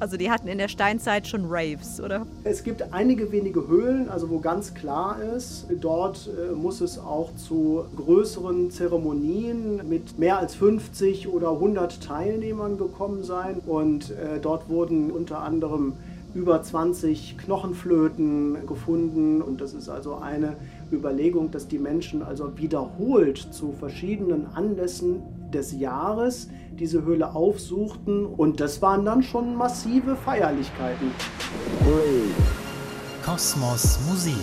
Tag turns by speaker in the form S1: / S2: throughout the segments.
S1: Also die hatten in der Steinzeit schon Raves, oder?
S2: Es gibt einige wenige Höhlen, also wo ganz klar ist, dort äh, muss es auch zu größeren Zeremonien mit mehr als 50 oder 100 Teilnehmern gekommen sein. Und äh, dort wurden unter anderem über 20 Knochenflöten gefunden. Und das ist also eine Überlegung, dass die Menschen also wiederholt zu verschiedenen Anlässen des Jahres diese Höhle aufsuchten und das waren dann schon massive Feierlichkeiten.
S3: Kosmos Musik.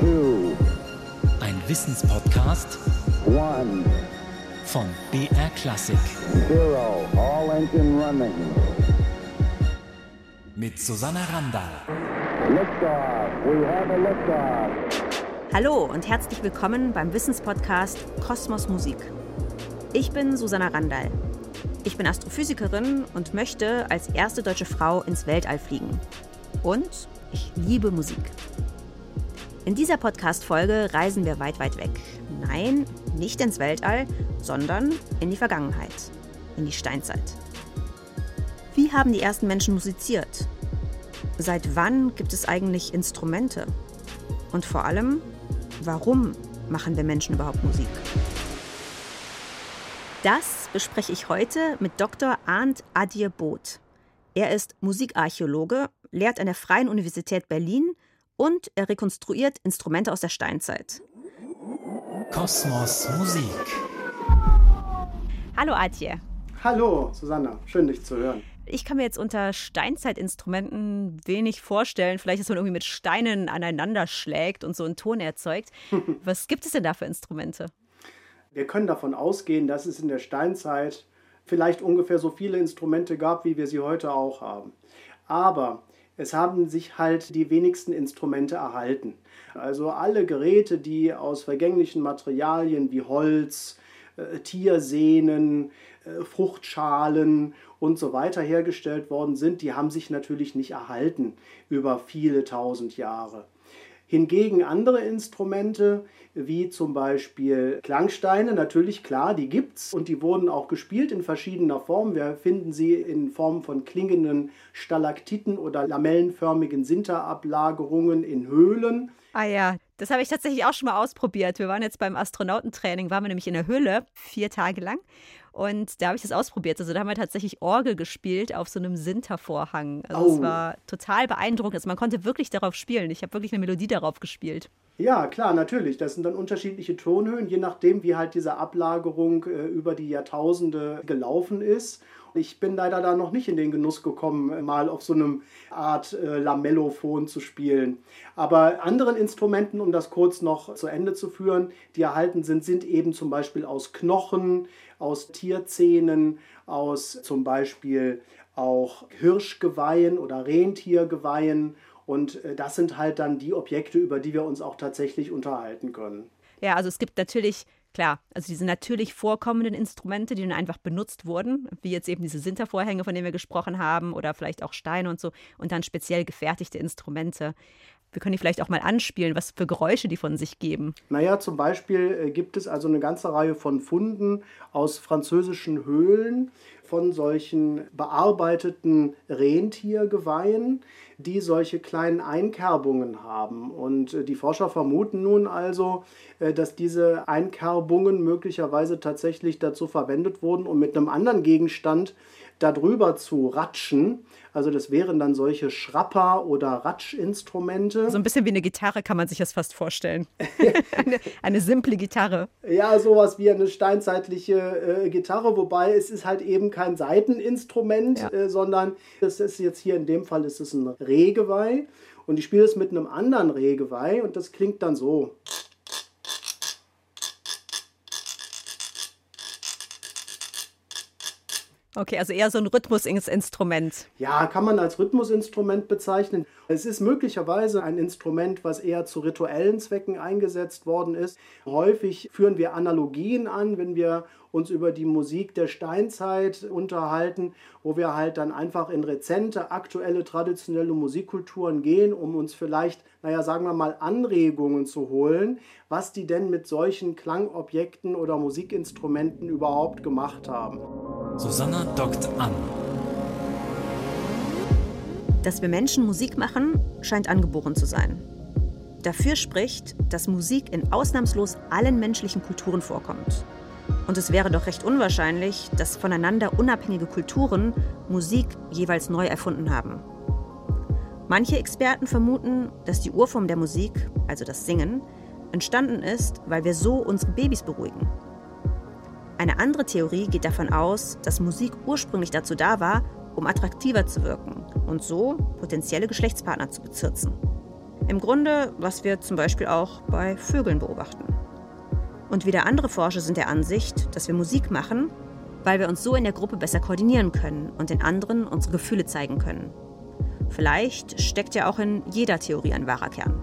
S4: Two,
S3: Ein Wissenspodcast
S4: one,
S3: von BR Klassik
S4: zero. All engine running.
S3: mit Susanna Randall.
S4: Liftoff. We have a liftoff.
S1: Hallo und herzlich willkommen beim Wissenspodcast Kosmos Musik. Ich bin Susanna Randall. Ich bin Astrophysikerin und möchte als erste deutsche Frau ins Weltall fliegen. Und ich liebe Musik. In dieser Podcast-Folge reisen wir weit, weit weg. Nein, nicht ins Weltall, sondern in die Vergangenheit, in die Steinzeit. Wie haben die ersten Menschen musiziert? Seit wann gibt es eigentlich Instrumente? Und vor allem, warum machen wir Menschen überhaupt Musik? Das bespreche ich heute mit Dr. Arndt Adir Both. Er ist Musikarchäologe, lehrt an der Freien Universität Berlin und er rekonstruiert Instrumente aus der Steinzeit.
S3: Kosmos Musik.
S1: Hallo Adje.
S2: Hallo, Susanna, schön dich zu hören.
S1: Ich kann mir jetzt unter Steinzeitinstrumenten wenig vorstellen. Vielleicht, dass man irgendwie mit Steinen aneinander schlägt und so einen Ton erzeugt. Was gibt es denn da für Instrumente?
S2: Wir können davon ausgehen, dass es in der Steinzeit vielleicht ungefähr so viele Instrumente gab, wie wir sie heute auch haben. Aber es haben sich halt die wenigsten Instrumente erhalten. Also alle Geräte, die aus vergänglichen Materialien wie Holz, äh, Tiersehnen, äh, Fruchtschalen und so weiter hergestellt worden sind, die haben sich natürlich nicht erhalten über viele tausend Jahre. Hingegen andere Instrumente, wie zum Beispiel Klangsteine, natürlich klar, die gibt's und die wurden auch gespielt in verschiedener Form. Wir finden sie in Form von klingenden Stalaktiten oder lamellenförmigen Sinterablagerungen in Höhlen.
S1: Ah ja, das habe ich tatsächlich auch schon mal ausprobiert. Wir waren jetzt beim Astronautentraining, waren wir nämlich in der Höhle, vier Tage lang. Und da habe ich das ausprobiert. Also da haben wir tatsächlich Orgel gespielt auf so einem Sintervorhang. Also es
S2: Oh.
S1: war total beeindruckend. Also man konnte wirklich darauf spielen. Ich habe wirklich eine Melodie darauf gespielt.
S2: Ja, klar, natürlich. Das sind dann unterschiedliche Tonhöhen, je nachdem, wie halt diese Ablagerung äh, über die Jahrtausende gelaufen ist. Ich bin leider da noch nicht in den Genuss gekommen, mal auf so einem Art äh, Lamellophon zu spielen. Aber anderen Instrumenten, um das kurz noch zu Ende zu führen, die erhalten sind, sind eben zum Beispiel aus Knochen, aus Tierzähnen, aus zum Beispiel auch Hirschgeweihen oder Rentiergeweihen. Und äh, das sind halt dann die Objekte, über die wir uns auch tatsächlich unterhalten können.
S1: Ja, also es gibt natürlich, klar, also diese natürlich vorkommenden Instrumente, die dann einfach benutzt wurden, wie jetzt eben diese Sintervorhänge, von denen wir gesprochen haben, oder vielleicht auch Steine und so, und dann speziell gefertigte Instrumente. Wir können die vielleicht auch mal anspielen, was für Geräusche die von sich geben.
S2: Naja, zum Beispiel äh, gibt es also eine ganze Reihe von Funden aus französischen Höhlen von solchen bearbeiteten Rentiergeweihen, die solche kleinen Einkerbungen haben. Und äh, die Forscher vermuten nun also, äh, dass diese Einkerbungen möglicherweise tatsächlich dazu verwendet wurden, um mit einem anderen Gegenstand darüber zu ratschen. Also das wären dann solche Schrapper- oder Ratschinstrumente.
S1: So ein bisschen wie eine Gitarre kann man sich das fast vorstellen. eine, eine simple Gitarre.
S2: Ja, sowas wie eine steinzeitliche äh, Gitarre, wobei es ist halt eben kein Saiteninstrument,
S1: Ja.
S2: äh, sondern das ist jetzt hier in dem Fall ist es ein Rehgeweih und ich spiele es mit einem anderen Rehgeweih und das klingt dann so.
S1: Okay, also eher so ein Rhythmusinstrument.
S2: Ja, kann man als Rhythmusinstrument bezeichnen. Es ist möglicherweise ein Instrument, was eher zu rituellen Zwecken eingesetzt worden ist. Häufig führen wir Analogien an, wenn wir uns über die Musik der Steinzeit unterhalten, wo wir halt dann einfach in rezente, aktuelle, traditionelle Musikkulturen gehen, um uns vielleicht, naja, sagen wir mal, Anregungen zu holen, was die denn mit solchen Klangobjekten oder Musikinstrumenten überhaupt gemacht haben.
S3: Susanna dockt an.
S1: Dass wir Menschen Musik machen, scheint angeboren zu sein. Dafür spricht, dass Musik in ausnahmslos allen menschlichen Kulturen vorkommt. Und es wäre doch recht unwahrscheinlich, dass voneinander unabhängige Kulturen Musik jeweils neu erfunden haben. Manche Experten vermuten, dass die Urform der Musik, also das Singen, entstanden ist, weil wir so unsere Babys beruhigen. Eine andere Theorie geht davon aus, dass Musik ursprünglich dazu da war, um attraktiver zu wirken und so potenzielle Geschlechtspartner zu bezirzen. Im Grunde, was wir zum Beispiel auch bei Vögeln beobachten. Und wieder andere Forscher sind der Ansicht, dass wir Musik machen, weil wir uns so in der Gruppe besser koordinieren können und den anderen unsere Gefühle zeigen können. Vielleicht steckt ja auch in jeder Theorie ein wahrer Kern.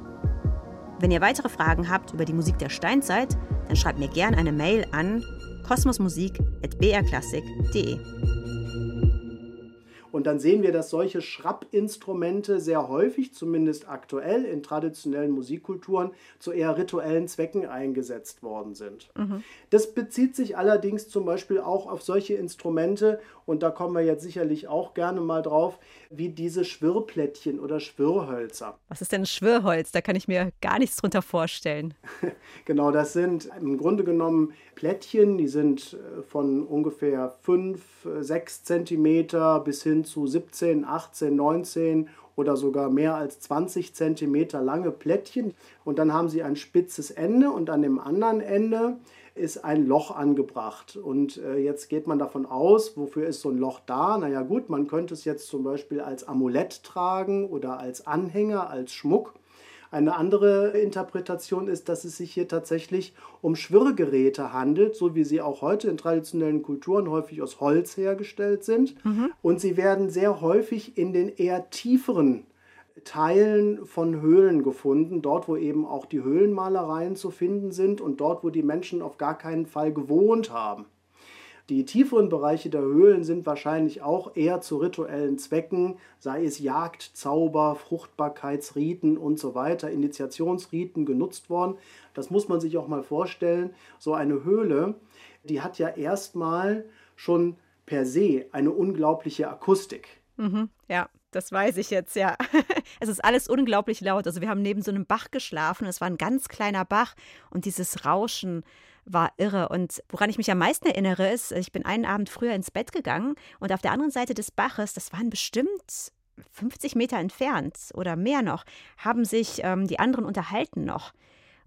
S1: Wenn ihr weitere Fragen habt über die Musik der Steinzeit, dann schreibt mir gerne eine Mail an kosmosmusik.brklassik.de.
S2: Und dann sehen wir, dass solche Schrappinstrumente sehr häufig, zumindest aktuell in traditionellen Musikkulturen, zu eher rituellen Zwecken eingesetzt worden sind. Mhm. Das bezieht sich allerdings zum Beispiel auch auf solche Instrumente, und da kommen wir jetzt sicherlich auch gerne mal drauf, wie diese Schwirrplättchen oder Schwirrhölzer.
S1: Was ist denn ein Schwirrholz? Da kann ich mir gar nichts drunter vorstellen.
S2: genau, das sind im Grunde genommen Plättchen, die sind äh, von ungefähr 5, 6 Zentimeter bis hin zu 17, 18, 19 oder sogar mehr als 20 Zentimeter lange Plättchen. Und dann haben sie ein spitzes Ende und an dem anderen Ende ist ein Loch angebracht. Und äh, jetzt geht man davon aus, wofür ist so ein Loch da? Naja gut, man könnte es jetzt zum Beispiel als Amulett tragen oder als Anhänger, als Schmuck. Eine andere Interpretation ist, dass es sich hier tatsächlich um Schwirrgeräte handelt, so wie sie auch heute in traditionellen Kulturen häufig aus Holz hergestellt sind. Mhm. Und sie werden sehr häufig in den eher tieferen Teilen von Höhlen gefunden, dort wo eben auch die Höhlenmalereien zu finden sind und dort wo die Menschen auf gar keinen Fall gewohnt haben. Die tieferen Bereiche der Höhlen sind wahrscheinlich auch eher zu rituellen Zwecken, sei es Jagd, Zauber, Fruchtbarkeitsriten und so weiter, Initiationsriten genutzt worden. Das muss man sich auch mal vorstellen. So eine Höhle, die hat ja erstmal schon per se eine unglaubliche Akustik.
S1: Mhm, ja. Das weiß ich jetzt, ja. Es ist alles unglaublich laut. Also wir haben neben so einem Bach geschlafen. Es war ein ganz kleiner Bach und dieses Rauschen war irre. Und woran ich mich am meisten erinnere, ist, ich bin einen Abend früher ins Bett gegangen und auf der anderen Seite des Baches, das waren bestimmt 50 Meter entfernt oder mehr noch, haben sich ähm, die anderen unterhalten noch.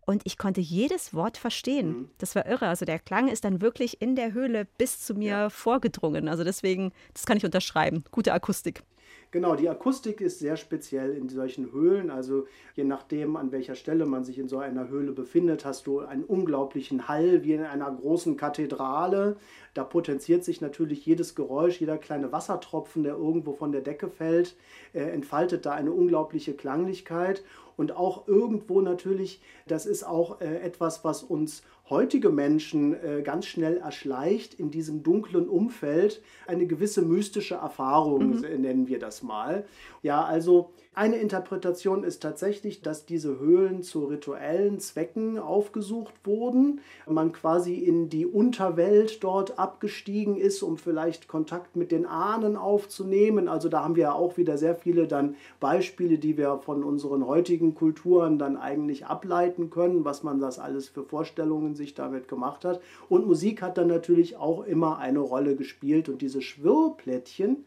S1: Und ich konnte jedes Wort verstehen. Mhm. Das war irre. Also der Klang ist dann wirklich in der Höhle bis zu mir ja. vorgedrungen. Also deswegen, das kann ich unterschreiben. Gute Akustik.
S2: Genau, die Akustik ist sehr speziell in solchen Höhlen. Also je nachdem, an welcher Stelle man sich in so einer Höhle befindet, hast du einen unglaublichen Hall wie in einer großen Kathedrale. Da potenziert sich natürlich jedes Geräusch, jeder kleine Wassertropfen, der irgendwo von der Decke fällt, äh, entfaltet da eine unglaubliche Klanglichkeit. Und auch irgendwo natürlich, das ist auch äh, etwas, was uns heutige Menschen äh, ganz schnell erschleicht in diesem dunklen Umfeld eine gewisse mystische Erfahrung, mhm. nennen wir das mal. Ja, also eine Interpretation ist tatsächlich, dass diese Höhlen zu rituellen Zwecken aufgesucht wurden. Man quasi in die Unterwelt dort abgestiegen ist, um vielleicht Kontakt mit den Ahnen aufzunehmen. Also da haben wir auch wieder sehr viele dann Beispiele, die wir von unseren heutigen Kulturen dann eigentlich ableiten können, was man das alles für Vorstellungen sich damit gemacht hat. Und Musik hat dann natürlich auch immer eine Rolle gespielt. Und diese Schwirrplättchen,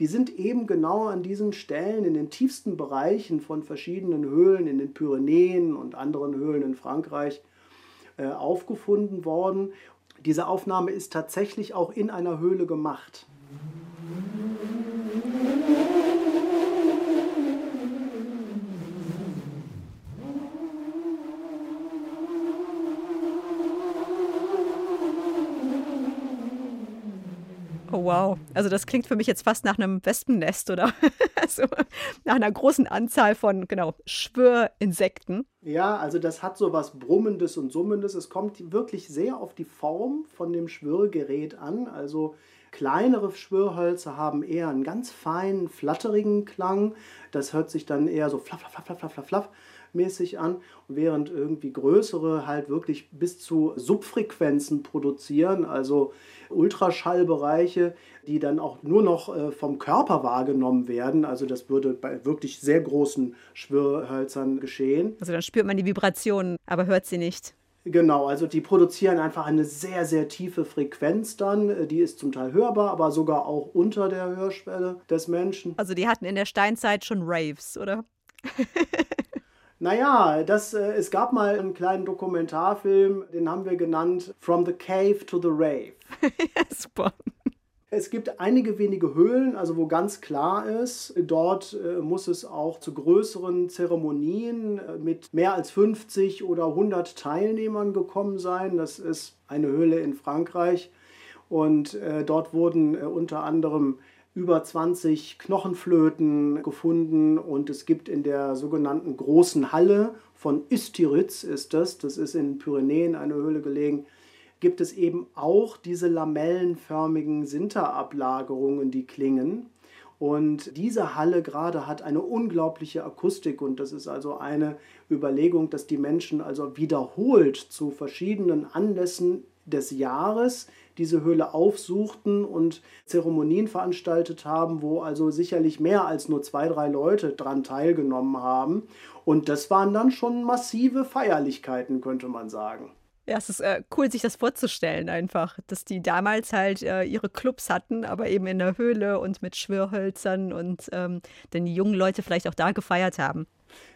S2: die sind eben genau an diesen Stellen in den tiefsten Bereichen von verschiedenen Höhlen in den Pyrenäen und anderen Höhlen in Frankreich äh, aufgefunden worden. Diese Aufnahme ist tatsächlich auch in einer Höhle gemacht.
S1: Oh wow, also das klingt für mich jetzt fast nach einem Wespennest oder also nach einer großen Anzahl von genau Schwörinsekten.
S2: Ja, also das hat so was Brummendes und Summendes. Es kommt wirklich sehr auf die Form von dem Schwirrgerät an. Also kleinere Schwirrhölzer haben eher einen ganz feinen, flatterigen Klang. Das hört sich dann eher so flaff, flaff, flaff, flaff, flaff, flaff mäßig an, während irgendwie größere halt wirklich bis zu Subfrequenzen produzieren, also Ultraschallbereiche, die dann auch nur noch äh, vom Körper wahrgenommen werden. Also das würde bei wirklich sehr großen Schwirrhölzern geschehen.
S1: Also dann spürt man die Vibrationen, aber hört sie nicht.
S2: Genau, also die produzieren einfach eine sehr, sehr tiefe Frequenz dann. Die ist zum Teil hörbar, aber sogar auch unter der Hörschwelle des Menschen.
S1: Also die hatten in der Steinzeit schon Raves, oder?
S2: Naja, das, äh, es gab mal einen kleinen Dokumentarfilm, den haben wir genannt From the Cave to the Rave.
S1: ja, super.
S2: Es gibt einige wenige Höhlen, also wo ganz klar ist, dort äh, muss es auch zu größeren Zeremonien äh, mit mehr als 50 oder 100 Teilnehmern gekommen sein. Das ist eine Höhle in Frankreich und äh, dort wurden äh, unter anderem über 20 Knochenflöten gefunden und es gibt in der sogenannten großen Halle von Üstiritz ist das, das ist in Pyrenäen eine Höhle gelegen, gibt es eben auch diese lamellenförmigen Sinterablagerungen, die klingen. Und diese Halle gerade hat eine unglaubliche Akustik und das ist also eine Überlegung, dass die Menschen also wiederholt zu verschiedenen Anlässen des Jahres diese Höhle aufsuchten und Zeremonien veranstaltet haben, wo also sicherlich mehr als nur zwei, drei Leute daran teilgenommen haben. Und das waren dann schon massive Feierlichkeiten, könnte man sagen.
S1: Ja, es ist äh, cool, sich das vorzustellen einfach, dass die damals halt äh, ihre Clubs hatten, aber eben in der Höhle und mit Schwörhölzern und ähm, dann die jungen Leute vielleicht auch da gefeiert haben.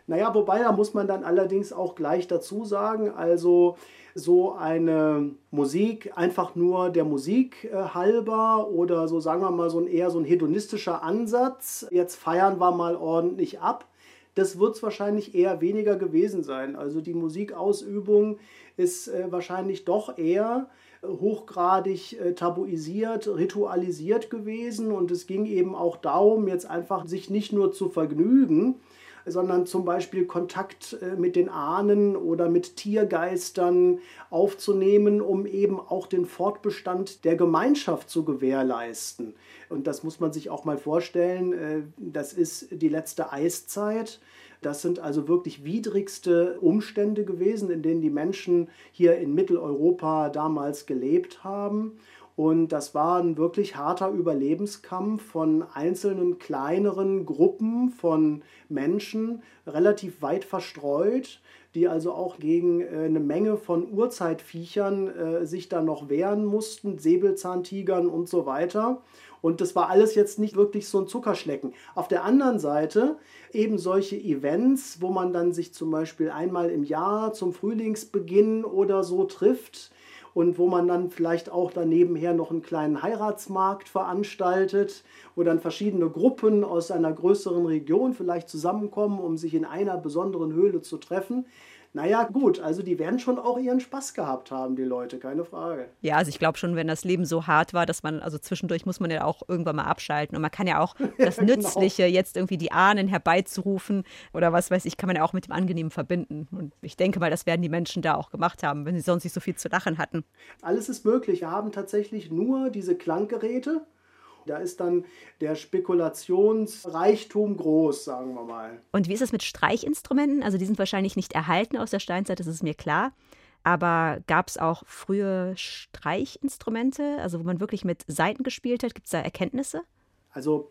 S2: Naja, wobei, da muss man dann allerdings auch gleich dazu sagen, also so eine Musik einfach nur der Musik äh, halber oder so sagen wir mal so ein eher so ein hedonistischer Ansatz, jetzt feiern wir mal ordentlich ab, das wird es wahrscheinlich eher weniger gewesen sein. Also die Musikausübung ist äh, wahrscheinlich doch eher hochgradig äh, tabuisiert, ritualisiert gewesen und es ging eben auch darum, jetzt einfach sich nicht nur zu vergnügen, sondern zum Beispiel Kontakt äh, mit den Ahnen oder mit Tiergeistern aufzunehmen, um eben auch den Fortbestand der Gemeinschaft zu gewährleisten. Und das muss man sich auch mal vorstellen, äh, das ist die letzte Eiszeit. Das sind also wirklich widrigste Umstände gewesen, in denen die Menschen hier in Mitteleuropa damals gelebt haben. Und das war ein wirklich harter Überlebenskampf von einzelnen kleineren Gruppen von Menschen, relativ weit verstreut, die also auch gegen äh, eine Menge von Urzeitviechern äh, sich dann noch wehren mussten, Säbelzahntigern und so weiter. Und das war alles jetzt nicht wirklich so ein Zuckerschlecken. Auf der anderen Seite eben solche Events, wo man dann sich zum Beispiel einmal im Jahr zum Frühlingsbeginn oder so trifft, und wo man dann vielleicht auch danebenher noch einen kleinen Heiratsmarkt veranstaltet, wo dann verschiedene Gruppen aus einer größeren Region vielleicht zusammenkommen, um sich in einer besonderen Höhle zu treffen. Naja, gut, also die werden schon auch ihren Spaß gehabt haben, die Leute, keine Frage.
S1: Ja, also ich glaube schon, wenn das Leben so hart war, dass man, also zwischendurch muss man ja auch irgendwann mal abschalten. Und man kann ja auch das ja, genau. Nützliche, jetzt irgendwie die Ahnen herbeizurufen oder was weiß ich, kann man ja auch mit dem Angenehmen verbinden. Und ich denke mal, das werden die Menschen da auch gemacht haben, wenn sie sonst nicht so viel zu lachen hatten.
S2: Alles ist möglich. Wir haben tatsächlich nur diese Klanggeräte da ist dann der Spekulationsreichtum groß, sagen wir mal.
S1: Und wie ist es mit Streichinstrumenten? Also die sind wahrscheinlich nicht erhalten aus der Steinzeit, das ist mir klar. Aber gab es auch frühe Streichinstrumente, also wo man wirklich mit Saiten gespielt hat? Gibt es da Erkenntnisse?
S2: Also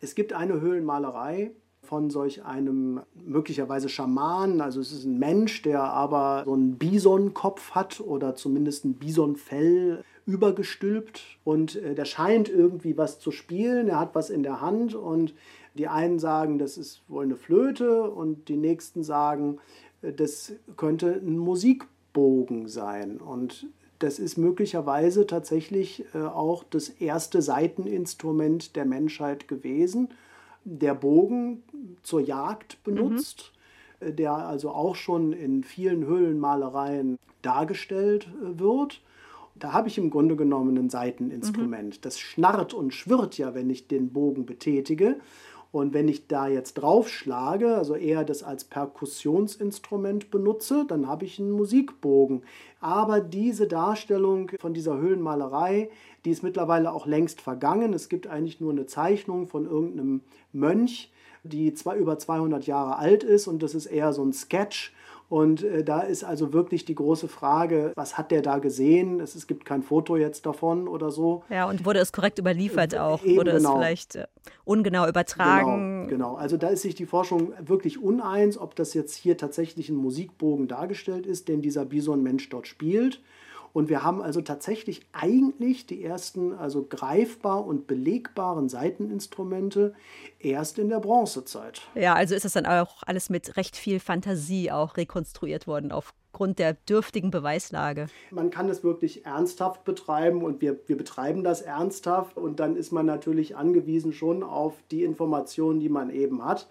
S2: es gibt eine Höhlenmalerei von solch einem möglicherweise Schamanen. Also es ist ein Mensch, der aber so einen Bisonkopf hat oder zumindest ein Bisonfell übergestülpt. Und äh, der scheint irgendwie was zu spielen, er hat was in der Hand. Und die einen sagen, das ist wohl eine Flöte. Und die nächsten sagen, äh, das könnte ein Musikbogen sein. Und das ist möglicherweise tatsächlich äh, auch das erste Saiteninstrument der Menschheit gewesen. Der Bogen zur Jagd benutzt, mhm. der also auch schon in vielen Höhlenmalereien dargestellt wird da habe ich im Grunde genommen ein Seiteninstrument. Mhm. Das schnarrt und schwirrt ja, wenn ich den Bogen betätige. Und wenn ich da jetzt draufschlage, also eher das als Perkussionsinstrument benutze, dann habe ich einen Musikbogen. Aber diese Darstellung von dieser Höhlenmalerei, Die ist mittlerweile auch längst vergangen. Es gibt eigentlich nur eine Zeichnung von irgendeinem Mönch, die zwar über 200 Jahre alt ist und das ist eher so ein Sketch und äh, da ist also wirklich die große Frage, was hat der da gesehen? Es, gibt kein Foto jetzt davon oder so.
S1: Ja, und wurde es korrekt überliefert auch? Eben wurde genau. es vielleicht äh, ungenau übertragen?
S2: Genau, genau. Also da ist sich die Forschung wirklich uneins, ob das jetzt hier tatsächlich ein Musikbogen dargestellt ist, den dieser Bison-Mensch dort spielt und wir haben also tatsächlich eigentlich die ersten, also greifbar und belegbaren Seiteninstrumente erst in der Bronzezeit.
S1: Ja, also ist das dann auch alles mit recht viel Fantasie auch rekonstruiert worden aufgrund der dürftigen Beweislage.
S2: Man kann es wirklich ernsthaft betreiben und wir, wir betreiben das ernsthaft und dann ist man natürlich angewiesen schon auf die Informationen, die man eben hat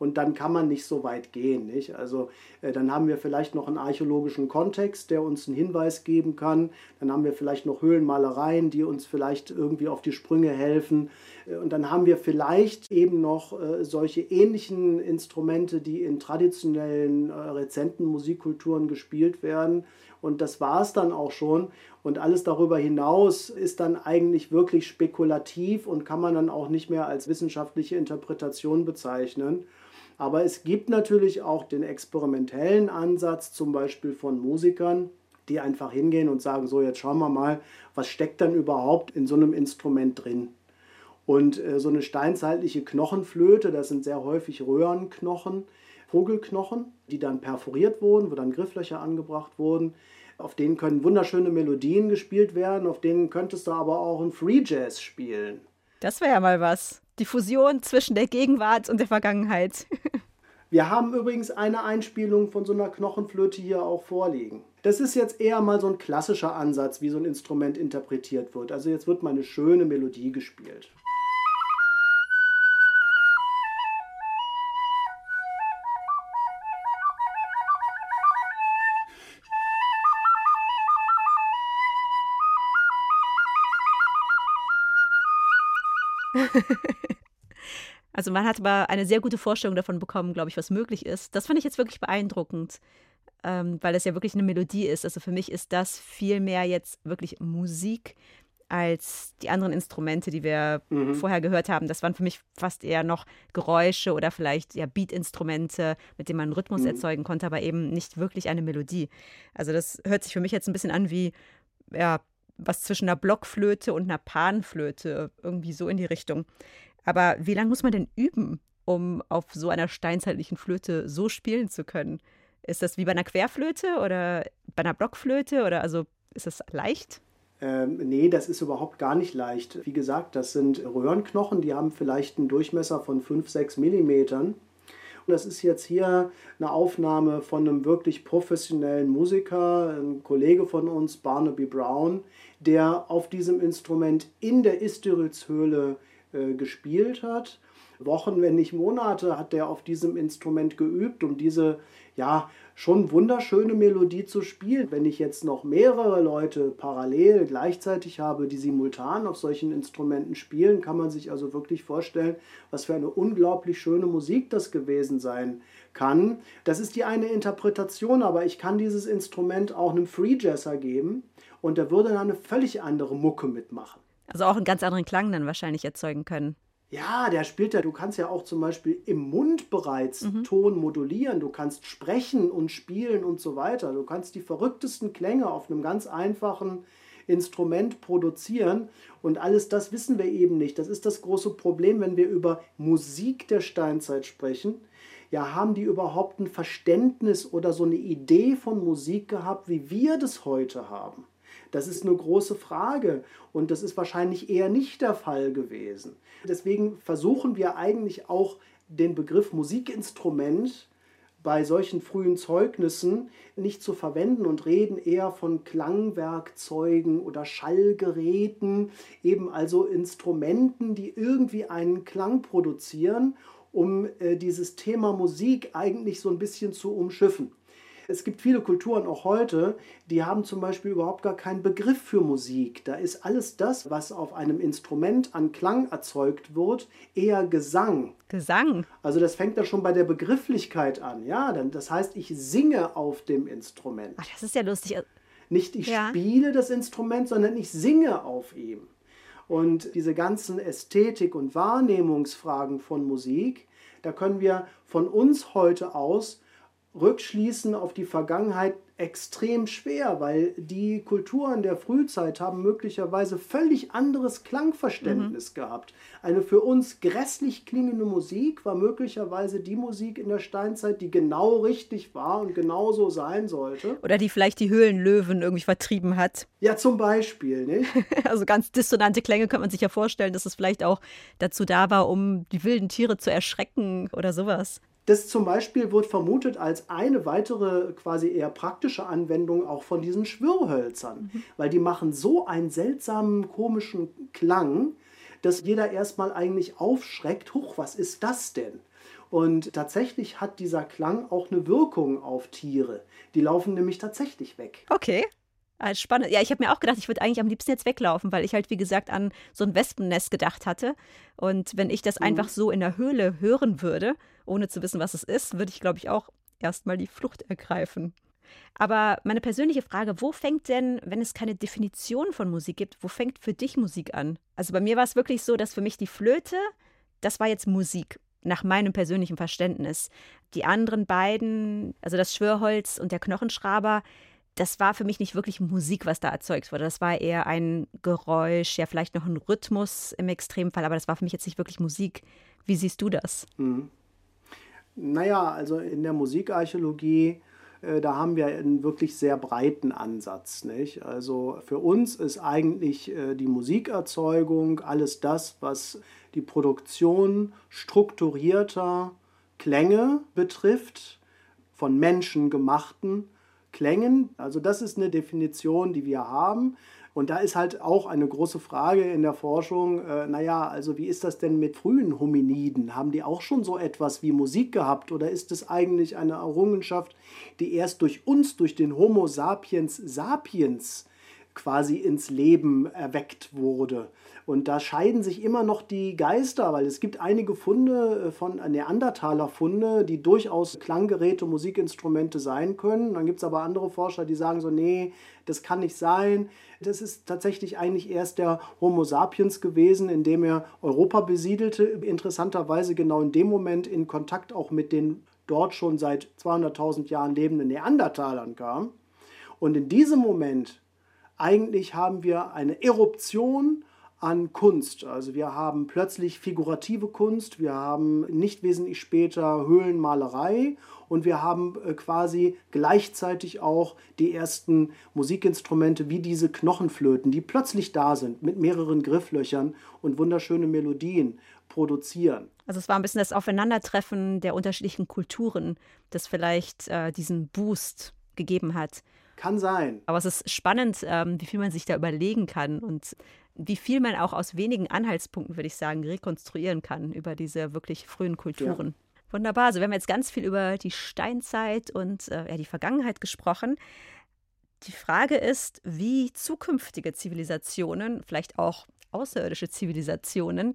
S2: und dann kann man nicht so weit gehen. Nicht? Also äh, dann haben wir vielleicht noch einen archäologischen Kontext, der uns einen Hinweis geben kann. Dann haben wir vielleicht noch Höhlenmalereien, die uns vielleicht irgendwie auf die Sprünge helfen. Äh, und dann haben wir vielleicht eben noch äh, solche ähnlichen Instrumente, die in traditionellen, äh, rezenten Musikkulturen gespielt werden. Und das war es dann auch schon. Und alles darüber hinaus ist dann eigentlich wirklich spekulativ und kann man dann auch nicht mehr als wissenschaftliche Interpretation bezeichnen. Aber es gibt natürlich auch den experimentellen Ansatz, zum Beispiel von Musikern, die einfach hingehen und sagen, so jetzt schauen wir mal, was steckt dann überhaupt in so einem Instrument drin. Und äh, so eine steinzeitliche Knochenflöte, das sind sehr häufig Röhrenknochen, Vogelknochen, die dann perforiert wurden, wo dann Grifflöcher angebracht wurden. Auf denen können wunderschöne Melodien gespielt werden, auf denen könntest du aber auch ein Free Jazz spielen.
S1: Das wäre ja mal was. Die Fusion zwischen der Gegenwart und der Vergangenheit.
S2: Wir haben übrigens eine Einspielung von so einer Knochenflöte hier auch vorliegen. Das ist jetzt eher mal so ein klassischer Ansatz, wie so ein Instrument interpretiert wird. Also jetzt wird mal eine schöne Melodie gespielt.
S1: also man hat aber eine sehr gute Vorstellung davon bekommen, glaube ich, was möglich ist. Das fand ich jetzt wirklich beeindruckend, ähm, weil es ja wirklich eine Melodie ist. Also für mich ist das viel mehr jetzt wirklich Musik als die anderen Instrumente, die wir mhm. vorher gehört haben. Das waren für mich fast eher noch Geräusche oder vielleicht ja Beat-Instrumente, mit denen man einen Rhythmus mhm. erzeugen konnte, aber eben nicht wirklich eine Melodie. Also das hört sich für mich jetzt ein bisschen an wie ja, was zwischen einer Blockflöte und einer Panflöte, irgendwie so in die Richtung. Aber wie lange muss man denn üben, um auf so einer steinzeitlichen Flöte so spielen zu können? Ist das wie bei einer Querflöte oder bei einer Blockflöte oder also ist das leicht?
S2: Ähm, nee, das ist überhaupt gar nicht leicht. Wie gesagt, das sind Röhrenknochen, die haben vielleicht einen Durchmesser von 5, 6 Millimetern. Und das ist jetzt hier eine Aufnahme von einem wirklich professionellen Musiker, ein Kollege von uns, Barnaby Brown, der auf diesem Instrument in der Isteritz-Höhle äh, gespielt hat. Wochen, wenn nicht Monate, hat er auf diesem Instrument geübt, um diese ja schon wunderschöne Melodie zu spielen. Wenn ich jetzt noch mehrere Leute parallel gleichzeitig habe, die simultan auf solchen Instrumenten spielen, kann man sich also wirklich vorstellen, was für eine unglaublich schöne Musik das gewesen sein kann. Das ist die eine Interpretation, aber ich kann dieses Instrument auch einem Free Jazzer geben und der würde dann eine völlig andere Mucke mitmachen.
S1: Also auch einen ganz anderen Klang dann wahrscheinlich erzeugen können.
S2: Ja, der spielt ja, du kannst ja auch zum Beispiel im Mund bereits mhm. Ton modulieren, du kannst sprechen und spielen und so weiter. Du kannst die verrücktesten Klänge auf einem ganz einfachen Instrument produzieren und alles das wissen wir eben nicht. Das ist das große Problem, wenn wir über Musik der Steinzeit sprechen. Ja, haben die überhaupt ein Verständnis oder so eine Idee von Musik gehabt, wie wir das heute haben? Das ist eine große Frage und das ist wahrscheinlich eher nicht der Fall gewesen. Deswegen versuchen wir eigentlich auch den Begriff Musikinstrument bei solchen frühen Zeugnissen nicht zu verwenden und reden eher von Klangwerkzeugen oder Schallgeräten, eben also Instrumenten, die irgendwie einen Klang produzieren, um äh, dieses Thema Musik eigentlich so ein bisschen zu umschiffen. Es gibt viele Kulturen auch heute, die haben zum Beispiel überhaupt gar keinen Begriff für Musik. Da ist alles das, was auf einem Instrument an Klang erzeugt wird, eher Gesang.
S1: Gesang.
S2: Also das fängt da schon bei der Begrifflichkeit an. Ja, das heißt, ich singe auf dem Instrument.
S1: Ach, das ist ja lustig.
S2: Nicht ich
S1: Ja.
S2: spiele das Instrument, sondern ich singe auf ihm. Und diese ganzen Ästhetik- und Wahrnehmungsfragen von Musik, da können wir von uns heute aus rückschließen auf die Vergangenheit extrem schwer, weil die Kulturen der Frühzeit haben möglicherweise völlig anderes Klangverständnis gehabt. Eine für uns grässlich klingende Musik war möglicherweise die Musik in der Steinzeit, die genau richtig war und genauso sein sollte.
S1: Oder die vielleicht die Höhlenlöwen irgendwie vertrieben hat.
S2: Ja, zum Beispiel, nicht?
S1: Also ganz dissonante Klänge könnte man sich ja vorstellen, dass es vielleicht auch dazu da war, um die wilden Tiere zu erschrecken oder sowas.
S2: Das zum Beispiel wird vermutet als eine weitere quasi eher praktische Anwendung auch von diesen Schwirrhölzern, weil die machen so einen seltsamen, komischen Klang, dass jeder erstmal eigentlich aufschreckt, huch, was ist das denn? Und tatsächlich hat dieser Klang auch eine Wirkung auf Tiere. Die laufen nämlich tatsächlich weg.
S1: Okay. Ah, Spannend. Ja, ich habe mir auch gedacht, ich würde eigentlich am liebsten jetzt weglaufen, weil ich halt, wie gesagt, an so ein Wespennest gedacht hatte. Und wenn ich das einfach so in der Höhle hören würde, ohne zu wissen, was es ist, würde ich, glaube ich, auch erstmal die Flucht ergreifen. Aber meine persönliche Frage, wo fängt denn, wenn es keine Definition von Musik gibt, wo fängt für dich Musik an? Also bei mir war es wirklich so, dass für mich die Flöte, das war jetzt Musik, nach meinem persönlichen Verständnis. Die anderen beiden, also das Schwörholz und der Knochenschraber, das war für mich nicht wirklich Musik, was da erzeugt wurde. Das war eher ein Geräusch, ja vielleicht noch ein Rhythmus im Extremfall, aber das war für mich jetzt nicht wirklich Musik. Wie siehst du das?
S2: Naja, also in der Musikarchäologie, äh, da haben wir einen wirklich sehr breiten Ansatz. Nicht? Also für uns ist eigentlich äh, die Musikerzeugung alles das, was die Produktion strukturierter Klänge betrifft, von Menschen gemachten Klängen. Also das ist eine Definition, die wir haben. Und da ist halt auch eine große Frage in der Forschung, äh, naja, also wie ist das denn mit frühen Hominiden? Haben die auch schon so etwas wie Musik gehabt oder ist es eigentlich eine Errungenschaft, die erst durch uns, durch den Homo sapiens sapiens quasi ins Leben erweckt wurde? Und da scheiden sich immer noch die Geister, weil es gibt einige Funde äh, von Neandertaler-Funde, die durchaus Klanggeräte, Musikinstrumente sein können. Dann gibt es aber andere Forscher, die sagen so, nee, das kann nicht sein. Das ist tatsächlich eigentlich erst der Homo sapiens gewesen, indem er Europa besiedelte. Interessanterweise genau in dem Moment in Kontakt auch mit den dort schon seit 200.000 Jahren lebenden Neandertalern kam. Und in diesem Moment eigentlich haben wir eine Eruption an Kunst. Also wir haben plötzlich figurative Kunst, wir haben nicht wesentlich später Höhlenmalerei und wir haben äh, quasi gleichzeitig auch die ersten Musikinstrumente wie diese Knochenflöten, die plötzlich da sind mit mehreren Grifflöchern und wunderschöne Melodien produzieren.
S1: Also es war ein bisschen das Aufeinandertreffen der unterschiedlichen Kulturen, das vielleicht äh, diesen Boost gegeben hat.
S2: Kann sein.
S1: Aber es ist spannend, ähm, wie viel man sich da überlegen kann und wie viel man auch aus wenigen Anhaltspunkten, würde ich sagen, rekonstruieren kann über diese wirklich frühen Kulturen. Wunderbar. Also wir haben jetzt ganz viel über die Steinzeit und äh, ja, die Vergangenheit gesprochen. Die Frage ist, wie zukünftige Zivilisationen, vielleicht auch außerirdische Zivilisationen,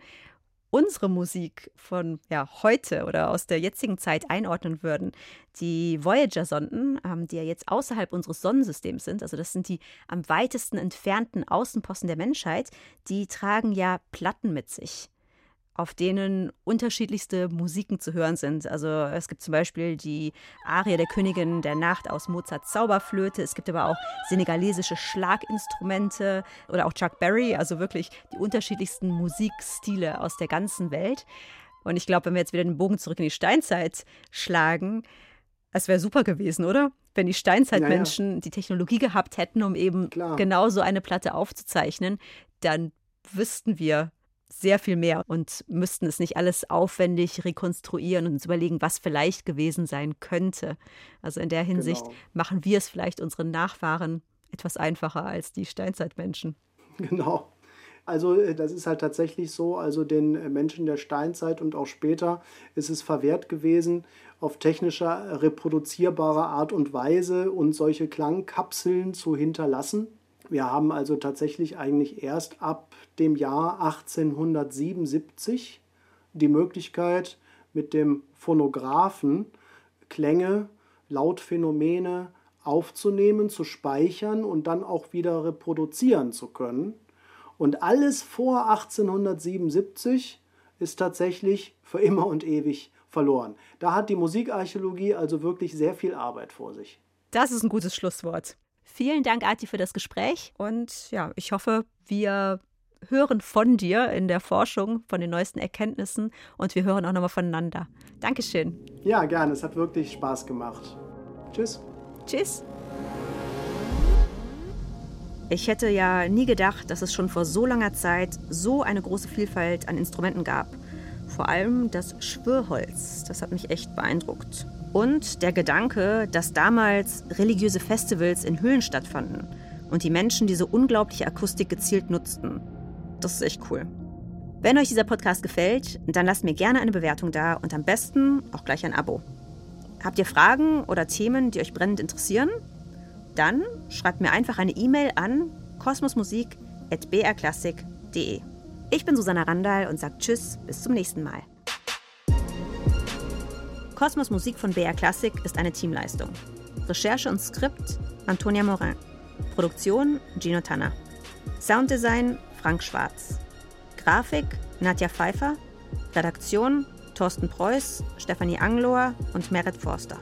S1: unsere Musik von ja, heute oder aus der jetzigen Zeit einordnen würden. Die Voyager-Sonden, ähm, die ja jetzt außerhalb unseres Sonnensystems sind, also das sind die am weitesten entfernten Außenposten der Menschheit, die tragen ja Platten mit sich auf denen unterschiedlichste Musiken zu hören sind. Also es gibt zum Beispiel die Arie der Königin der Nacht aus Mozarts Zauberflöte. Es gibt aber auch senegalesische Schlaginstrumente oder auch Chuck Berry, also wirklich die unterschiedlichsten Musikstile aus der ganzen Welt. Und ich glaube, wenn wir jetzt wieder den Bogen zurück in die Steinzeit schlagen, es wäre super gewesen, oder? Wenn die Steinzeitmenschen die Technologie gehabt hätten, um eben
S2: Klar.
S1: genau so eine Platte aufzuzeichnen, dann wüssten wir sehr viel mehr und müssten es nicht alles aufwendig rekonstruieren und uns überlegen, was vielleicht gewesen sein könnte. Also in der Hinsicht
S2: Genau.
S1: machen wir es vielleicht unseren Nachfahren etwas einfacher als die Steinzeitmenschen.
S2: Genau. Also äh, das ist halt tatsächlich so, also den äh, Menschen der Steinzeit und auch später ist es verwehrt gewesen, auf technischer, äh, reproduzierbarer Art und Weise und solche Klangkapseln zu hinterlassen. Wir haben also tatsächlich eigentlich erst ab dem Jahr 1877 die Möglichkeit, mit dem Phonographen Klänge, Lautphänomene aufzunehmen, zu speichern und dann auch wieder reproduzieren zu können. Und alles vor 1877 ist tatsächlich für immer und ewig verloren. Da hat die Musikarchäologie also wirklich sehr viel Arbeit vor sich.
S1: Das ist ein gutes Schlusswort. Vielen Dank, Arti, für das Gespräch. Und ja, ich hoffe, wir hören von dir in der Forschung, von den neuesten Erkenntnissen und wir hören auch nochmal voneinander. Dankeschön.
S2: Ja, gerne. Es hat wirklich Spaß gemacht. Tschüss.
S1: Tschüss. Ich hätte ja nie gedacht, dass es schon vor so langer Zeit so eine große Vielfalt an Instrumenten gab. Vor allem das Schwörholz, das hat mich echt beeindruckt. Und der Gedanke, dass damals religiöse Festivals in Höhlen stattfanden und die Menschen diese unglaubliche Akustik gezielt nutzten. Das ist echt cool. Wenn euch dieser Podcast gefällt, dann lasst mir gerne eine Bewertung da und am besten auch gleich ein Abo. Habt ihr Fragen oder Themen, die euch brennend interessieren? Dann schreibt mir einfach eine E-Mail an kosmosmusik.brklassik.de. Ich bin Susanna Randall und sage Tschüss, bis zum nächsten Mal. Kosmos Musik von BR Classic ist eine Teamleistung. Recherche und Skript Antonia Morin. Produktion Gino Tanner. Sounddesign Frank Schwarz. Grafik Nadja Pfeiffer. Redaktion Thorsten Preuß, Stefanie Anglohr und Merit Forster.